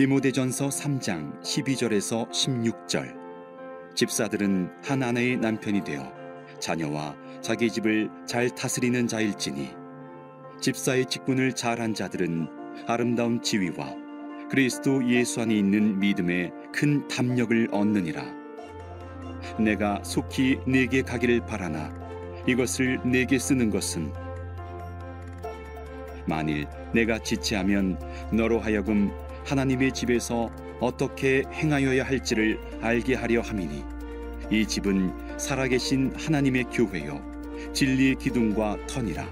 디모데전서 3장 12절에서 16절. 집사들은 한 아내의 남편이 되어 자녀와 자기 집을 잘 다스리는 자일지니 집사의 직분을 잘한 자들은 아름다운 지위와 그리스도 예수 안에 있는 믿음에 큰 담력을 얻느니라. 내가 속히 내게 가기를 바라나 이것을 내게 쓰는 것은 만일 내가 지체하면 너로 하여금 하나님의 집에서 어떻게 행하여야 할지를 알게 하려 함이니 이 집은 살아계신 하나님의 교회요 진리의 기둥과 터니라.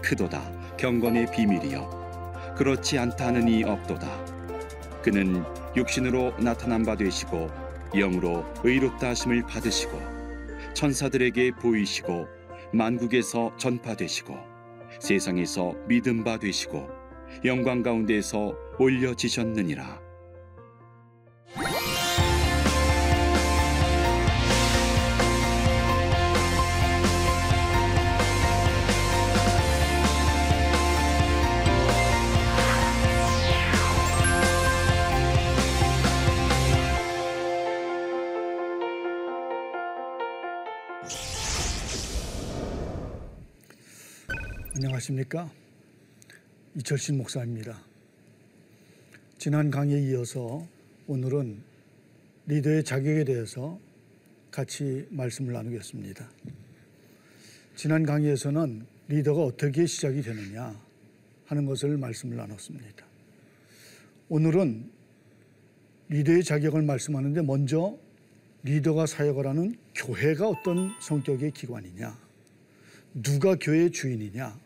크도다 경건의 비밀이여. 그렇지 않다는 이 없도다. 그는 육신으로 나타난 바 되시고 영으로 의롭다 하심을 받으시고 천사들에게 보이시고 만국에서 전파되시고 세상에서 믿음 바 되시고 영광 가운데서 올려지셨느니라. 안녕하십니까? 이철신 목사입니다. 지난 강의에 이어서 오늘은 리더의 자격에 대해서 같이 말씀을 나누겠습니다. 지난 강의에서는 리더가 어떻게 시작이 되느냐 하는 것을 말씀을 나눴습니다. 오늘은 리더의 자격을 말씀하는데 먼저 리더가 사역을 하는 교회가 어떤 성격의 기관이냐, 누가 교회의 주인이냐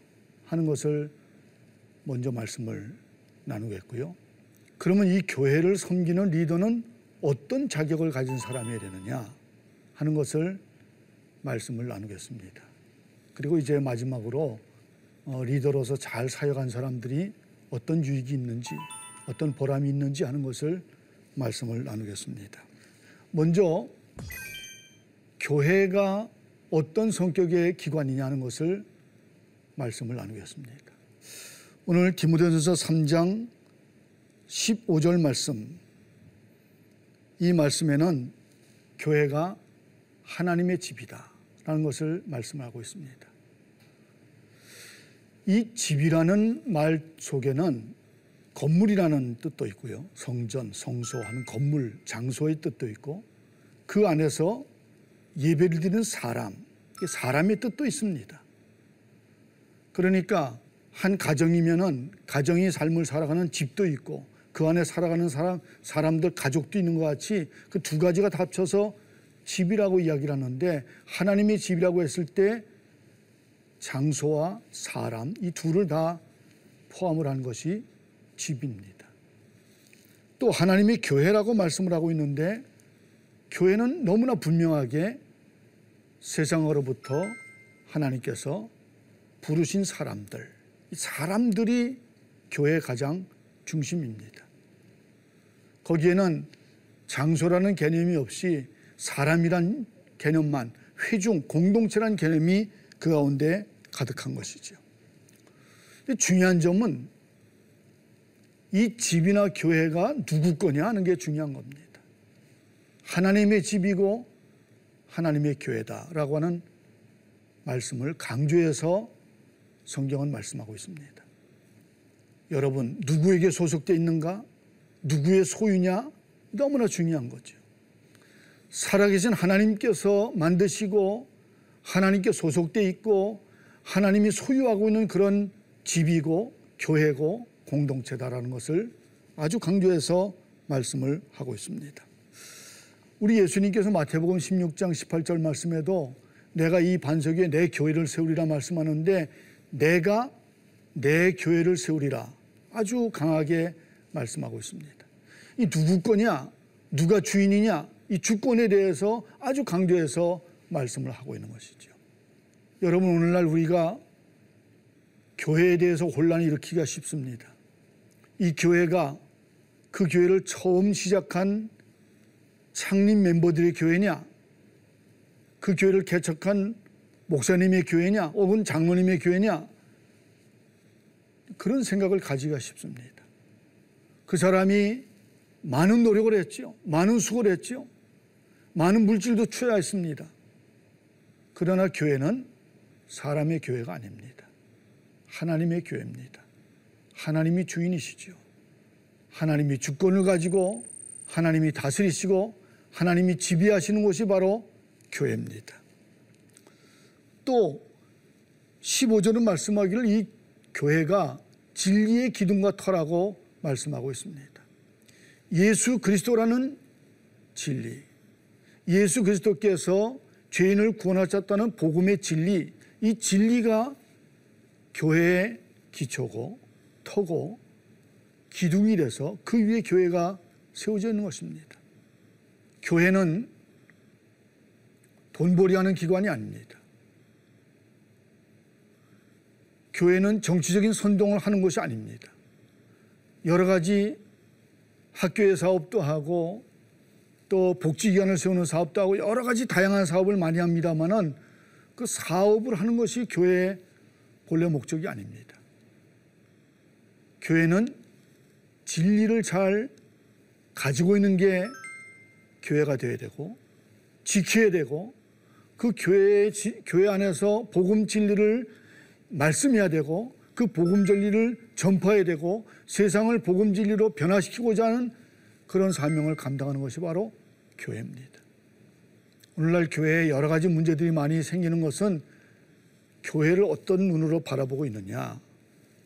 하는 것을 먼저 말씀을 나누겠고요. 그러면 이 교회를 섬기는 리더는 어떤 자격을 가진 사람이어야 되느냐 하는 것을 말씀을 나누겠습니다. 그리고 이제 마지막으로 어, 리더로서 잘 사역한 사람들이 어떤 유익이 있는지 어떤 보람이 있는지 하는 것을 말씀을 나누겠습니다. 먼저 교회가 어떤 성격의 기관이냐 하는 것을 말씀을 나누겠습니다. 오늘 디모데전서 3장 15절 말씀 이 말씀에는 교회가 하나님의 집이다라는 것을 말씀하고 있습니다. 이 집이라는 말 속에는 건물이라는 뜻도 있고요. 성전, 성소 하는 건물, 장소의 뜻도 있고 그 안에서 예배를 드리는 사람, 사람의 뜻도 있습니다. 그러니까 한 가정이면은 가정이 삶을 살아가는 집도 있고 그 안에 살아가는 사람 사람들 가족도 있는 것 같이 그 두 가지가 다 합쳐서 집이라고 이야기를 하는데 하나님의 집이라고 했을 때 장소와 사람 이 둘을 다 포함을 한 것이 집입니다. 또 하나님의 교회라고 말씀을 하고 있는데 교회는 너무나 분명하게 세상으로부터 하나님께서 부르신 사람들 사람들이 교회의 가장 중심입니다. 거기에는 장소라는 개념이 없이 사람이란 개념만 회중, 공동체란 개념이 그 가운데 가득한 것이죠. 중요한 점은 이 집이나 교회가 누구 거냐 하는 게 중요한 겁니다. 하나님의 집이고 하나님의 교회다라고 하는 말씀을 강조해서 성경은 말씀하고 있습니다. 여러분, 누구에게 소속되어 있는가? 누구의 소유냐? 너무나 중요한 거죠. 살아계신 하나님께서 만드시고 하나님께 소속되어 있고 하나님이 소유하고 있는 그런 집이고 교회고 공동체다라는 것을 아주 강조해서 말씀을 하고 있습니다. 우리 예수님께서 마태복음 16장 18절 말씀에도 내가 이 반석 위에 내 교회를 세우리라 말씀하는데 내가 내 교회를 세우리라 아주 강하게 말씀하고 있습니다. 이 누구 거냐? 누가 주인이냐? 이 주권에 대해서 아주 강조해서 말씀을 하고 있는 것이죠. 여러분 오늘날 우리가 교회에 대해서 혼란을 일으키기가 쉽습니다. 이 교회가 그 교회를 처음 시작한 창립 멤버들의 교회냐? 그 교회를 개척한 목사님의 교회냐 혹은 장로님의 교회냐 그런 생각을 가지기가 쉽습니다. 그 사람이 많은 노력을 했죠. 많은 수고를 했죠. 많은 물질도 투여했습니다. 그러나 교회는 사람의 교회가 아닙니다. 하나님의 교회입니다. 하나님이 주인이시죠. 하나님이 주권을 가지고 하나님이 다스리시고 하나님이 지배하시는 곳이 바로 교회입니다. 또 15절은 말씀하기를 이 교회가 진리의 기둥과 터라고 말씀하고 있습니다. 예수 그리스도라는 진리, 예수 그리스도께서 죄인을 구원하셨다는 복음의 진리, 이 진리가 교회의 기초고 터고 기둥이 돼서 그 위에 교회가 세워져 있는 것입니다. 교회는 돈벌이 하는 기관이 아닙니다. 교회는 정치적인 선동을 하는 것이 아닙니다. 여러 가지 학교의 사업도 하고 또 복지기관을 세우는 사업도 하고 여러 가지 다양한 사업을 많이 합니다만은 그 사업을 하는 것이 교회의 본래 목적이 아닙니다. 교회는 진리를 잘 가지고 있는 게 교회가 되어야 되고 지켜야 되고 그 교회 교회 안에서 복음 진리를 말씀해야 되고 그 복음 진리를 전파해야 되고 세상을 복음 진리로 변화시키고자 하는 그런 사명을 감당하는 것이 바로 교회입니다. 오늘날 교회에 여러 가지 문제들이 많이 생기는 것은 교회를 어떤 눈으로 바라보고 있느냐.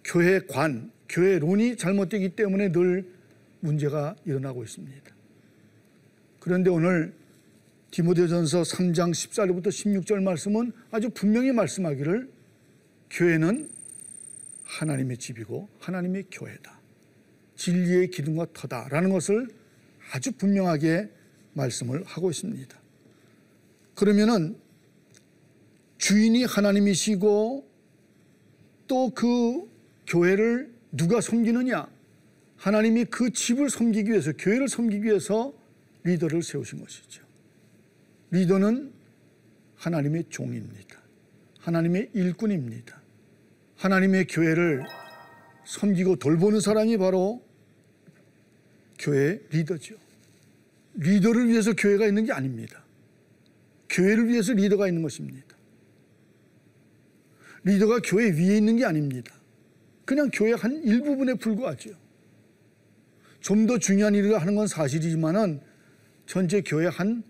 교회 관, 교회론이 잘못되기 때문에 늘 문제가 일어나고 있습니다. 그런데 오늘 디모데전서 3장 14절부터 16절 말씀은 아주 분명히 말씀하기를 교회는 하나님의 집이고 하나님의 교회다. 진리의 기둥과 터다라는 것을 아주 분명하게 말씀을 하고 있습니다. 그러면은 주인이 하나님이시고 또 그 교회를 누가 섬기느냐? 하나님이 그 집을 섬기기 위해서, 교회를 섬기기 위해서 리더를 세우신 것이죠. 리더는 하나님의 종입니다. 하나님의 일꾼입니다. 하나님의 교회를 섬기고 돌보는 사람이 바로 교회 리더죠. 리더를 위해서 교회가 있는 게 아닙니다. 교회를 위해서 리더가 있는 것입니다. 리더가 교회 위에 있는 게 아닙니다. 그냥 교회 한 일부분에 불과하죠. 좀 더 중요한 일을 하는 건 사실이지만은 전체 교회 한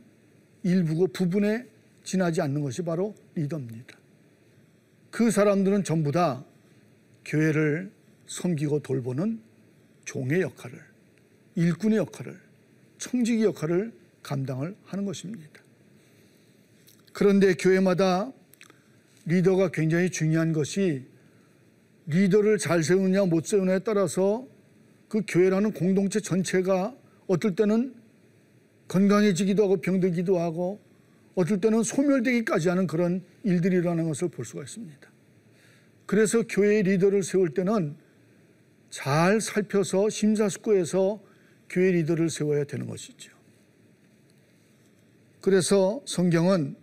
일부고 부분에 지나지 않는 것이 바로 리더입니다. 그 사람들은 전부 다 교회를 섬기고 돌보는 종의 역할을, 일꾼의 역할을, 청지기 역할을 감당을 하는 것입니다. 그런데 교회마다 리더가 굉장히 중요한 것이 리더를 잘 세우느냐 못 세우느냐에 따라서 그 교회라는 공동체 전체가 어떨 때는 건강해지기도 하고 병들기도 하고 어떨 때는 소멸되기까지 하는 그런 일들이 일어나는 것을 볼 수가 있습니다. 그래서 교회의 리더를 세울 때는 잘 살펴서 심사숙고해서 교회 리더를 세워야 되는 것이죠. 그래서 성경은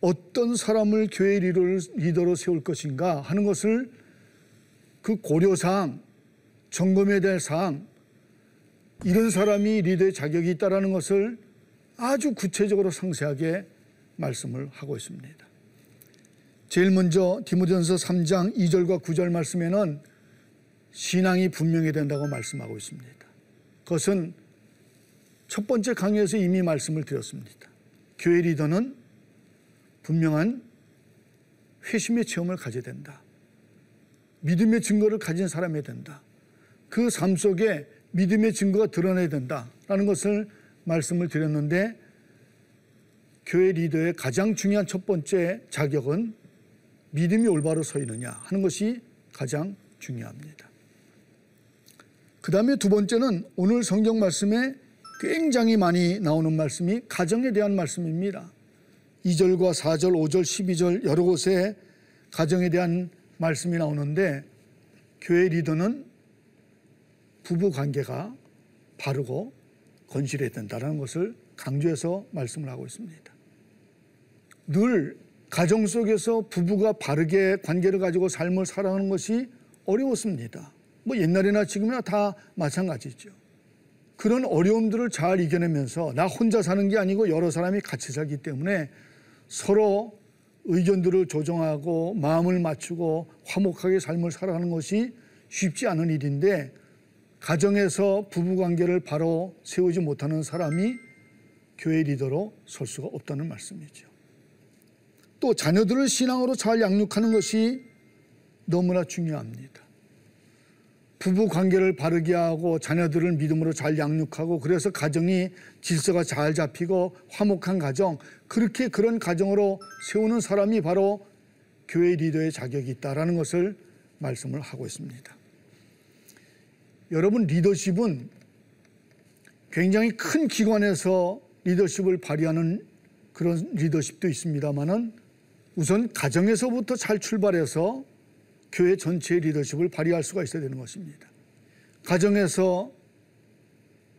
어떤 사람을 교회 리더로 세울 것인가 하는 것을 그 고려사항, 점검해야 될 사항, 이런 사람이 리더의 자격이 있다는 것을 아주 구체적으로 상세하게 말씀을 하고 있습니다. 제일 먼저 디모전서 3장 2절과 9절 말씀에는 신앙이 분명해야 된다고 말씀하고 있습니다. 그것은 첫 번째 강의에서 이미 말씀을 드렸습니다. 교회 리더는 분명한 회심의 체험을 가져야 된다. 믿음의 증거를 가진 사람이 된다. 그 삶 속에 믿음의 증거가 드러나야 된다라는 것을 말씀을 드렸는데 교회 리더의 가장 중요한 첫 번째 자격은 믿음이 올바로 서 있느냐 하는 것이 가장 중요합니다. 그 다음에 두 번째는 오늘 성경 말씀에 굉장히 많이 나오는 말씀이 가정에 대한 말씀입니다. 2절과 4절, 5절, 12절 여러 곳에 가정에 대한 말씀이 나오는데 교회 리더는 부부 관계가 바르고 건실해야 된다는 것을 강조해서 말씀을 하고 있습니다. 늘 가정 속에서 부부가 바르게 관계를 가지고 삶을 살아가는 것이 어려웠습니다. 뭐 옛날이나 지금이나 다 마찬가지죠. 그런 어려움들을 잘 이겨내면서 나 혼자 사는 게 아니고 여러 사람이 같이 살기 때문에 서로 의견들을 조정하고 마음을 맞추고 화목하게 삶을 살아가는 것이 쉽지 않은 일인데 가정에서 부부 관계를 바로 세우지 못하는 사람이 교회 리더로 설 수가 없다는 말씀이죠. 또 자녀들을 신앙으로 잘 양육하는 것이 너무나 중요합니다. 부부 관계를 바르게 하고 자녀들을 믿음으로 잘 양육하고 그래서 가정이 질서가 잘 잡히고 화목한 가정 그렇게 그런 가정으로 세우는 사람이 바로 교회 리더의 자격이 있다라는 것을 말씀을 하고 있습니다. 여러분 리더십은 굉장히 큰 기관에서 리더십을 발휘하는 그런 리더십도 있습니다만은 우선 가정에서부터 잘 출발해서 교회 전체의 리더십을 발휘할 수가 있어야 되는 것입니다. 가정에서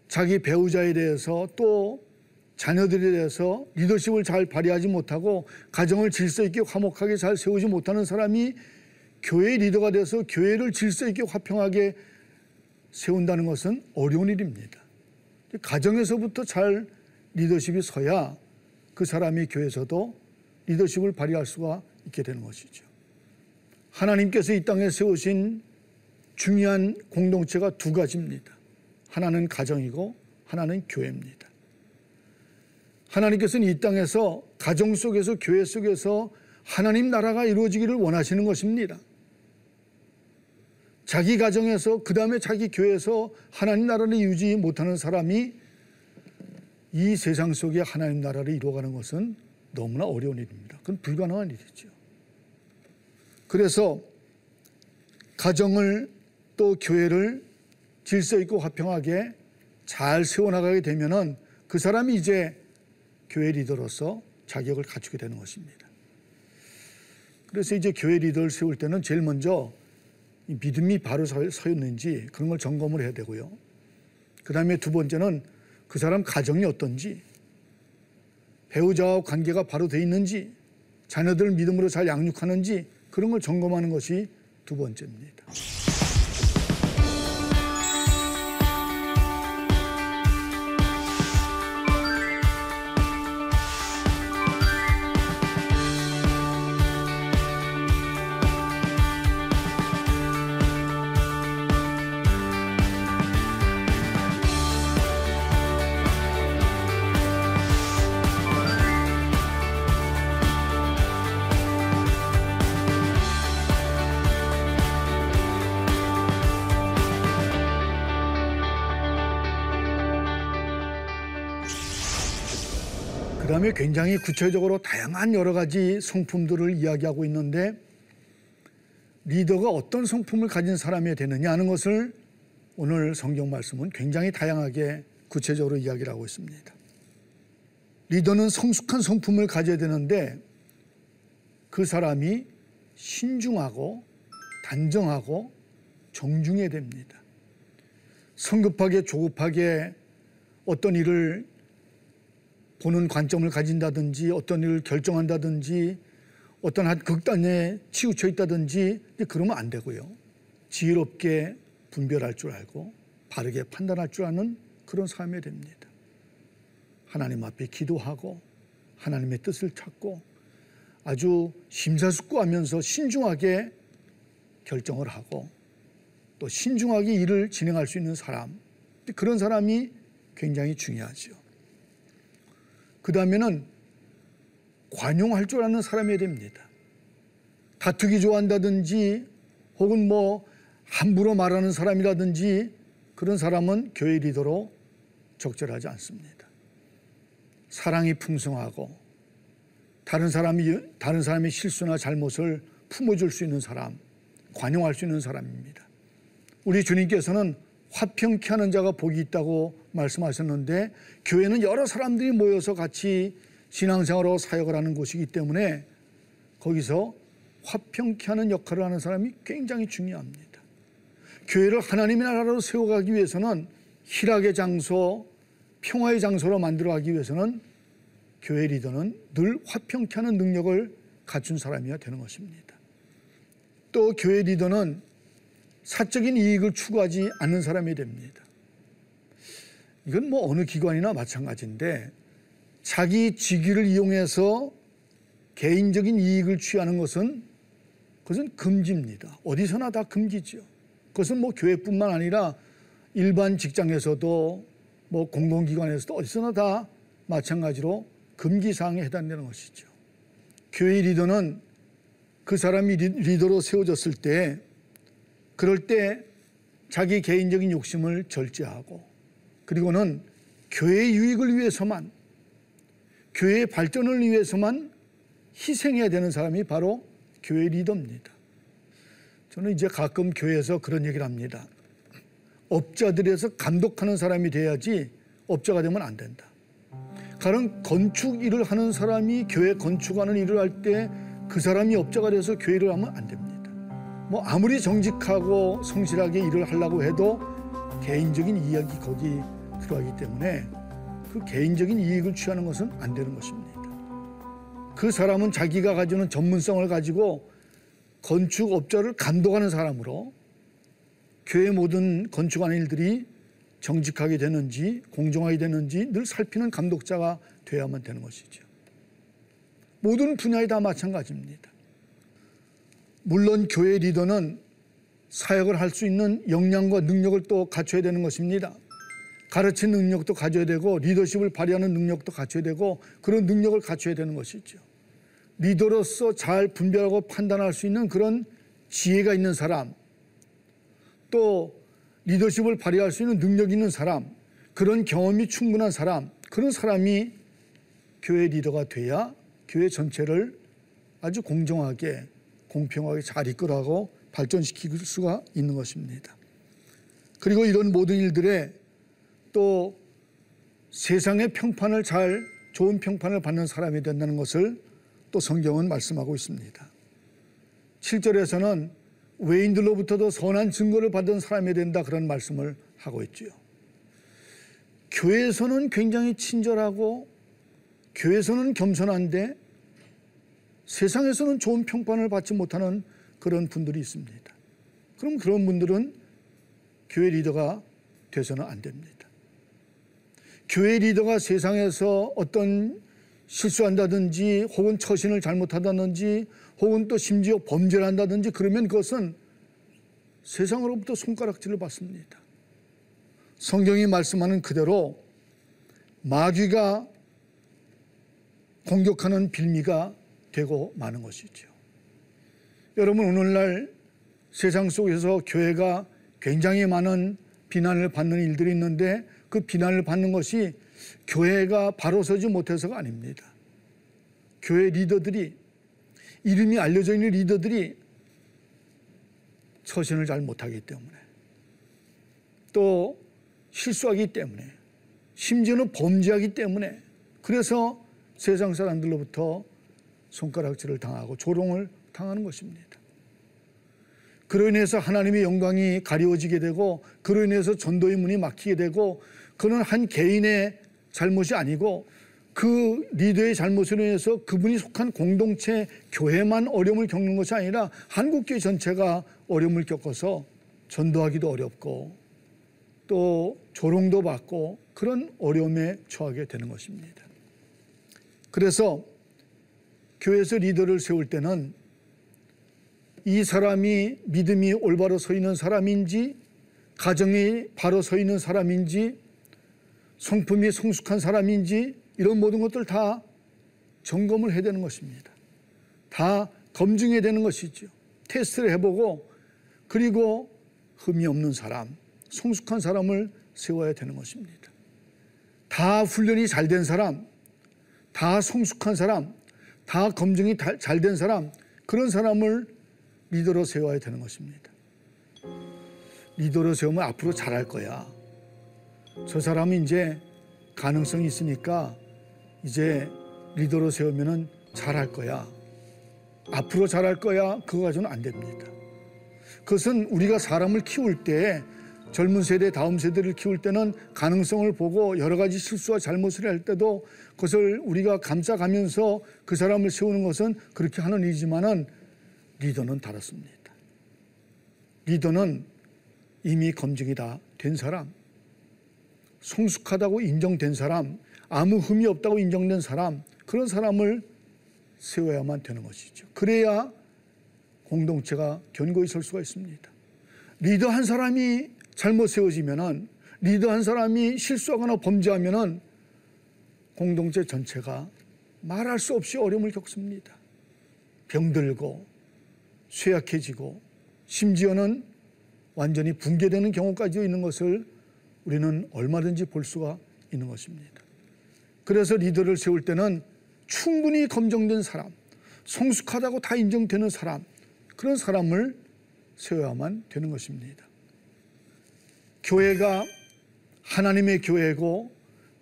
자기 배우자에 대해서 또 자녀들에 대해서 리더십을 잘 발휘하지 못하고 가정을 질서 있게 화목하게 잘 세우지 못하는 사람이 교회 리더가 돼서 교회를 질서 있게 화평하게 세운다는 것은 어려운 일입니다. 가정에서부터 잘 리더십이 서야 그 사람이 교회에서도 리더십을 발휘할 수가 있게 되는 것이죠. 하나님께서 이 땅에 세우신 중요한 공동체가 두 가지입니다. 하나는 가정이고 하나는 교회입니다. 하나님께서는 이 땅에서 가정 속에서 교회 속에서 하나님 나라가 이루어지기를 원하시는 것입니다. 자기 가정에서 그 다음에 자기 교회에서 하나님 나라를 유지 못하는 사람이 이 세상 속에 하나님 나라를 이루어가는 것은 너무나 어려운 일입니다. 그건 불가능한 일이죠. 그래서 가정을 또 교회를 질서 있고 화평하게 잘 세워나가게 되면은 그 사람이 이제 교회 리더로서 자격을 갖추게 되는 것입니다. 그래서 이제 교회 리더를 세울 때는 제일 먼저 믿음이 바로 서 있는지 그런 걸 점검을 해야 되고요. 그 다음에 두 번째는 그 사람 가정이 어떤지 배우자와 관계가 바로 돼 있는지 자녀들을 믿음으로 잘 양육하는지 그런 걸 점검하는 것이 두 번째입니다. 다음에 굉장히 구체적으로 다양한 여러 가지 성품들을 이야기하고 있는데 리더가 어떤 성품을 가진 사람이 되느냐 하는 것을 오늘 성경 말씀은 굉장히 다양하게 구체적으로 이야기를 하고 있습니다. 리더는 성숙한 성품을 가져야 되는데 그 사람이 신중하고 단정하고 정중해야 됩니다. 성급하게 조급하게 어떤 일을 보는 관점을 가진다든지 어떤 일을 결정한다든지 어떤 한 극단에 치우쳐 있다든지 그러면 안 되고요. 지혜롭게 분별할 줄 알고 바르게 판단할 줄 아는 그런 삶이 됩니다. 하나님 앞에 기도하고 하나님의 뜻을 찾고 아주 심사숙고하면서 신중하게 결정을 하고 또 신중하게 일을 진행할 수 있는 사람 그런 사람이 굉장히 중요하죠. 그 다음에는 관용할 줄 아는 사람이 됩니다. 다투기 좋아한다든지 혹은 뭐 함부로 말하는 사람이라든지 그런 사람은 교회 리더로 적절하지 않습니다. 사랑이 풍성하고 다른 사람이 다른 사람의 실수나 잘못을 품어줄 수 있는 사람, 관용할 수 있는 사람입니다. 우리 주님께서는 화평케 하는 자가 복이 있다고 말씀하셨는데 교회는 여러 사람들이 모여서 같이 신앙생활로 사역을 하는 곳이기 때문에 거기서 화평케 하는 역할을 하는 사람이 굉장히 중요합니다. 교회를 하나님의 나라로 세워가기 위해서는 희락의 장소, 평화의 장소로 만들어가기 위해서는 교회 리더는 늘 화평케 하는 능력을 갖춘 사람이어야 되는 것입니다. 또 교회 리더는 사적인 이익을 추구하지 않는 사람이 됩니다. 이건 뭐 어느 기관이나 마찬가지인데 자기 직위를 이용해서 개인적인 이익을 취하는 것은 그것은 금지입니다. 어디서나 다 금지죠. 그것은 뭐 교회뿐만 아니라 일반 직장에서도 뭐 공공기관에서도 어디서나 다 마찬가지로 금기 사항에 해당되는 것이죠. 교회 리더는 그 사람이 리더로 세워졌을 때 그럴 때 자기 개인적인 욕심을 절제하고 그리고는 교회 유익을 위해서만 교회의 발전을 위해서만 희생해야 되는 사람이 바로 교회 리더입니다. 저는 이제 가끔 교회에서 그런 얘기를 합니다. 업자들에서 감독하는 사람이 돼야지 업자가 되면 안 된다. 가령 건축 일을 하는 사람이 교회 건축하는 일을 할 때 그 사람이 업자가 돼서 교회를 하면 안 됩니다. 뭐 아무리 정직하고 성실하게 일을 하려고 해도 개인적인 이야기 거기 들어가기 때문에 그 개인적인 이익을 취하는 것은 안 되는 것입니다. 그 사람은 자기가 가지는 전문성을 가지고 건축업자를 감독하는 사람으로 교회 모든 건축하는 일들이 정직하게 되는지 공정하게 되는지 늘 살피는 감독자가 되어야만 되는 것이죠. 모든 분야에 다 마찬가지입니다. 물론 교회 리더는 사역을 할 수 있는 역량과 능력을 또 갖춰야 되는 것입니다. 가르치는 능력도 가져야 되고 리더십을 발휘하는 능력도 갖춰야 되고 그런 능력을 갖춰야 되는 것이죠. 리더로서 잘 분별하고 판단할 수 있는 그런 지혜가 있는 사람, 또 리더십을 발휘할 수 있는 능력 있는 사람, 그런 경험이 충분한 사람, 그런 사람이 교회 리더가 돼야 교회 전체를 아주 공정하게, 공평하게 잘 이끌어가고 발전시킬 수가 있는 것입니다. 그리고 이런 모든 일들에 또 세상의 평판을 잘 좋은 평판을 받는 사람이 된다는 것을 또 성경은 말씀하고 있습니다. 7절에서는 외인들로부터도 선한 증거를 받은 사람이 된다 그런 말씀을 하고 있지요. 교회에서는 굉장히 친절하고 교회에서는 겸손한데 세상에서는 좋은 평판을 받지 못하는 그런 분들이 있습니다. 그럼 그런 분들은 교회 리더가 돼서는 안 됩니다. 교회 리더가 세상에서 어떤 실수한다든지 혹은 처신을 잘못하다든지 혹은 또 심지어 범죄를 한다든지 그러면 그것은 세상으로부터 손가락질을 받습니다. 성경이 말씀하는 그대로 마귀가 공격하는 빌미가 되고 마는 것이죠. 여러분 오늘날 세상 속에서 교회가 굉장히 많은 비난을 받는 일들이 있는데 그 비난을 받는 것이 교회가 바로 서지 못해서가 아닙니다. 교회 리더들이 이름이 알려져 있는 리더들이 처신을 잘 못하기 때문에 또 실수하기 때문에 심지어는 범죄하기 때문에 그래서 세상 사람들로부터 손가락질을 당하고 조롱을 당하는 것입니다. 그로 인해서 하나님의 영광이 가려워지게 되고 그로 인해서 전도의 문이 막히게 되고 그는 한 개인의 잘못이 아니고 그 리더의 잘못으로 인해서 그분이 속한 공동체 교회만 어려움을 겪는 것이 아니라 한국교회 전체가 어려움을 겪어서 전도하기도 어렵고 또 조롱도 받고 그런 어려움에 처하게 되는 것입니다. 그래서 교회에서 리더를 세울 때는 이 사람이 믿음이 올바로 서 있는 사람인지 가정이 바로 서 있는 사람인지 성품이 성숙한 사람인지 이런 모든 것들 다 점검을 해야 되는 것입니다. 다 검증해야 되는 것이죠. 테스트를 해보고 그리고 흠이 없는 사람, 성숙한 사람을 세워야 되는 것입니다. 다 훈련이 잘 된 사람, 다 성숙한 사람, 다 검증이 잘 된 사람, 그런 사람을 리더로 세워야 되는 것입니다. 리더로 세우면 앞으로 잘할 거야. 저 사람은 이제 가능성이 있으니까 이제 리더로 세우면 잘할 거야. 앞으로 잘할 거야. 그거 가지고는 안 됩니다. 그것은 우리가 사람을 키울 때 젊은 세대, 다음 세대를 키울 때는 가능성을 보고 여러 가지 실수와 잘못을 할 때도 그것을 우리가 감싸가면서 그 사람을 세우는 것은 그렇게 하는 일이지만은 리더는 다릅니다. 리더는 이미 검증이 다 된 사람, 성숙하다고 인정된 사람, 아무 흠이 없다고 인정된 사람, 그런 사람을 세워야만 되는 것이죠. 그래야 공동체가 견고히 설 수가 있습니다. 리더 한 사람이 잘못 세워지면은 리더 한 사람이 실수하거나 범죄하면은 공동체 전체가 말할 수 없이 어려움을 겪습니다. 병들고 쇠약해지고 심지어는 완전히 붕괴되는 경우까지 있는 것을 우리는 얼마든지 볼 수가 있는 것입니다. 그래서 리더를 세울 때는 충분히 검증된 사람, 성숙하다고 다 인정되는 사람, 그런 사람을 세워야만 되는 것입니다. 교회가 하나님의 교회고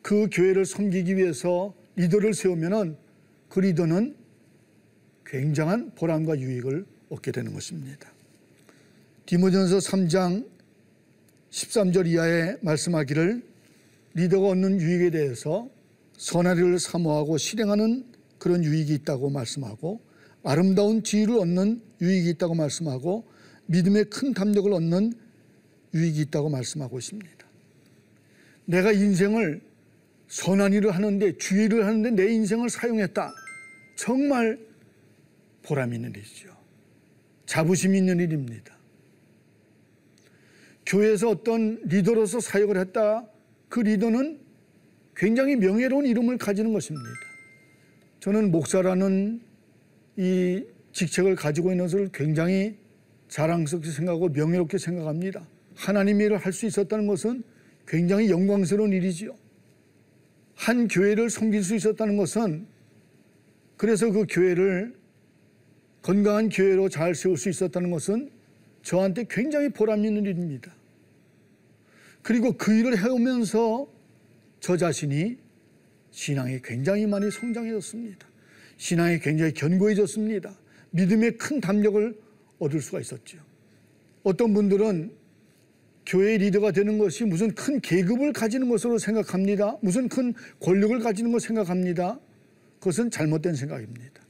그 교회를 섬기기 위해서 리더를 세우면은 그 리더는 굉장한 보람과 유익을 얻게 되는 것입니다. 디모전서 3장 13절 이하에 말씀하기를 리더가 얻는 유익에 대해서 선하리를 사모하고 실행하는 그런 유익이 있다고 말씀하고 아름다운 지위를 얻는 유익이 있다고 말씀하고 믿음의 큰 담력을 얻는 유익이 있다고 말씀하고 있습니다. 내가 인생을 선한 일을 하는데 주의를 하는데 내 인생을 사용했다. 정말 보람 있는 일이죠. 자부심 있는 일입니다. 교회에서 어떤 리더로서 사역을 했다. 그 리더는 굉장히 명예로운 이름을 가지는 것입니다. 저는 목사라는 이 직책을 가지고 있는 것을 굉장히 자랑스럽게 생각하고 명예롭게 생각합니다. 하나님의 일을 할 수 있었다는 것은 굉장히 영광스러운 일이지요. 한 교회를 섬길 수 있었다는 것은 그래서 그 교회를 건강한 교회로 잘 세울 수 있었다는 것은 저한테 굉장히 보람 있는 일입니다. 그리고 그 일을 해오면서 저 자신이 신앙이 굉장히 많이 성장해졌습니다. 신앙이 굉장히 견고해졌습니다. 믿음의 큰 담력을 얻을 수가 있었죠. 어떤 분들은 교회 리더가 되는 것이 무슨 큰 계급을 가지는 것으로 생각합니다. 무슨 큰 권력을 가지는 것 생각합니다. 그것은 잘못된 생각입니다.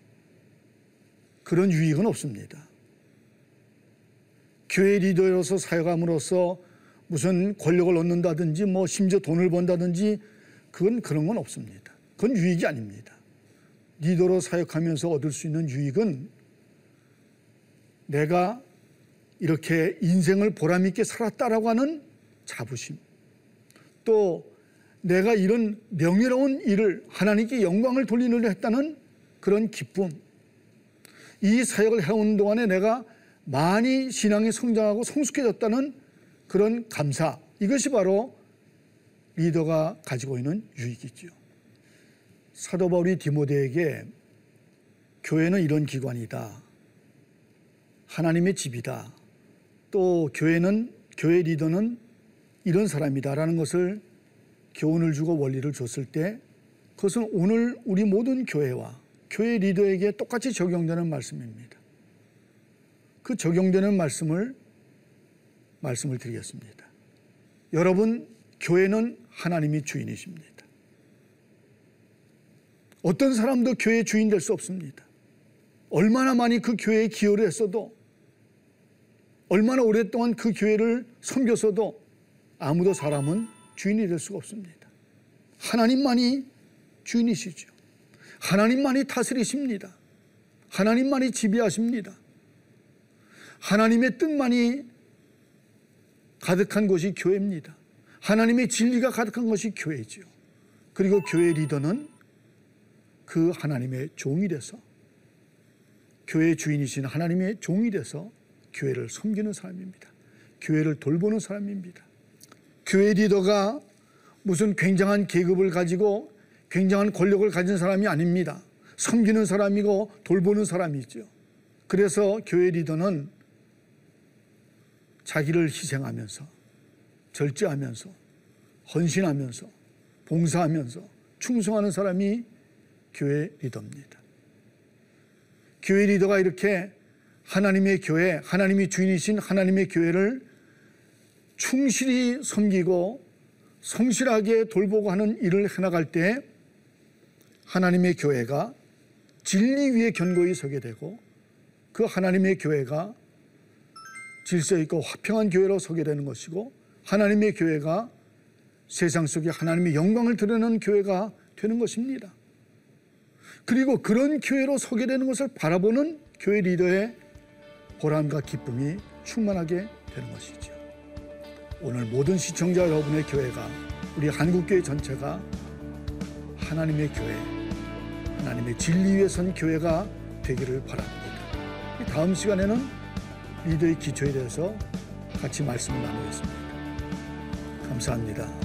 그런 유익은 없습니다. 교회 리더로서 사역함으로써 무슨 권력을 얻는다든지 뭐 심지어 돈을 번다든지 그건 그런 건 없습니다. 그건 유익이 아닙니다. 리더로 사역하면서 얻을 수 있는 유익은 내가 이렇게 인생을 보람있게 살았다라고 하는 자부심. 또 내가 이런 명예로운 일을 하나님께 영광을 일을 했다는 그런 기쁨. 이 사역을 해온 동안에 내가 많이 신앙이 성장하고 성숙해졌다는 그런 감사. 이것이 바로 리더가 가지고 있는 유익이죠. 사도 바울이 디모데에게 교회는 이런 기관이다. 하나님의 집이다. 또 교회는 교회 리더는 이런 사람이다라는 것을 교훈을 주고 원리를 줬을 때 그것은 오늘 우리 모든 교회와 교회 리더에게 똑같이 적용되는 말씀입니다. 그 적용되는 말씀을 말씀을 드리겠습니다. 여러분 교회는 하나님이 주인이십니다. 어떤 사람도 교회 주인 될 수 없습니다. 얼마나 많이 그 교회에 기여를 했어도 얼마나 오랫동안 그 교회를 섬겼어도 아무도 사람은 주인이 될 수가 없습니다. 하나님만이 주인이시죠. 하나님만이 다스리십니다. 하나님만이 지배하십니다. 하나님의 뜻만이 가득한 곳이 교회입니다. 하나님의 진리가 가득한 것이 교회죠. 그리고 교회 리더는 그 하나님의 종이 돼서 교회 주인이신 하나님의 종이 돼서 교회를 섬기는 사람입니다. 교회를 돌보는 사람입니다. 교회 리더가 무슨 굉장한 계급을 가지고 굉장한 권력을 가진 사람이 아닙니다. 섬기는 사람이고 돌보는 사람이죠. 그래서 교회 리더는 자기를 희생하면서 절제하면서 헌신하면서 봉사하면서 충성하는 사람이 교회 리더입니다. 교회 리더가 이렇게 하나님의 교회, 하나님이 주인이신 하나님의 교회를 충실히 섬기고 성실하게 돌보고 하는 일을 해나갈 때 하나님의 교회가 진리 위에 견고히 서게 되고 그 하나님의 교회가 질서 있고 화평한 교회로 서게 되는 것이고 하나님의 교회가 세상 속에 하나님의 영광을 드러내는 교회가 되는 것입니다. 그리고 그런 교회로 서게 되는 것을 바라보는 교회 리더의 보람과 기쁨이 충만하게 되는 것이죠. 오늘 모든 시청자 여러분의 교회가 우리 한국교회 전체가 하나님의 교회, 하나님의 진리 위에 선 교회가 되기를 바랍니다. 다음 시간에는 리더의 기초에 대해서 같이 말씀을 나누겠습니다. 감사합니다.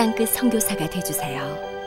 땅끝 성교사가 되주세요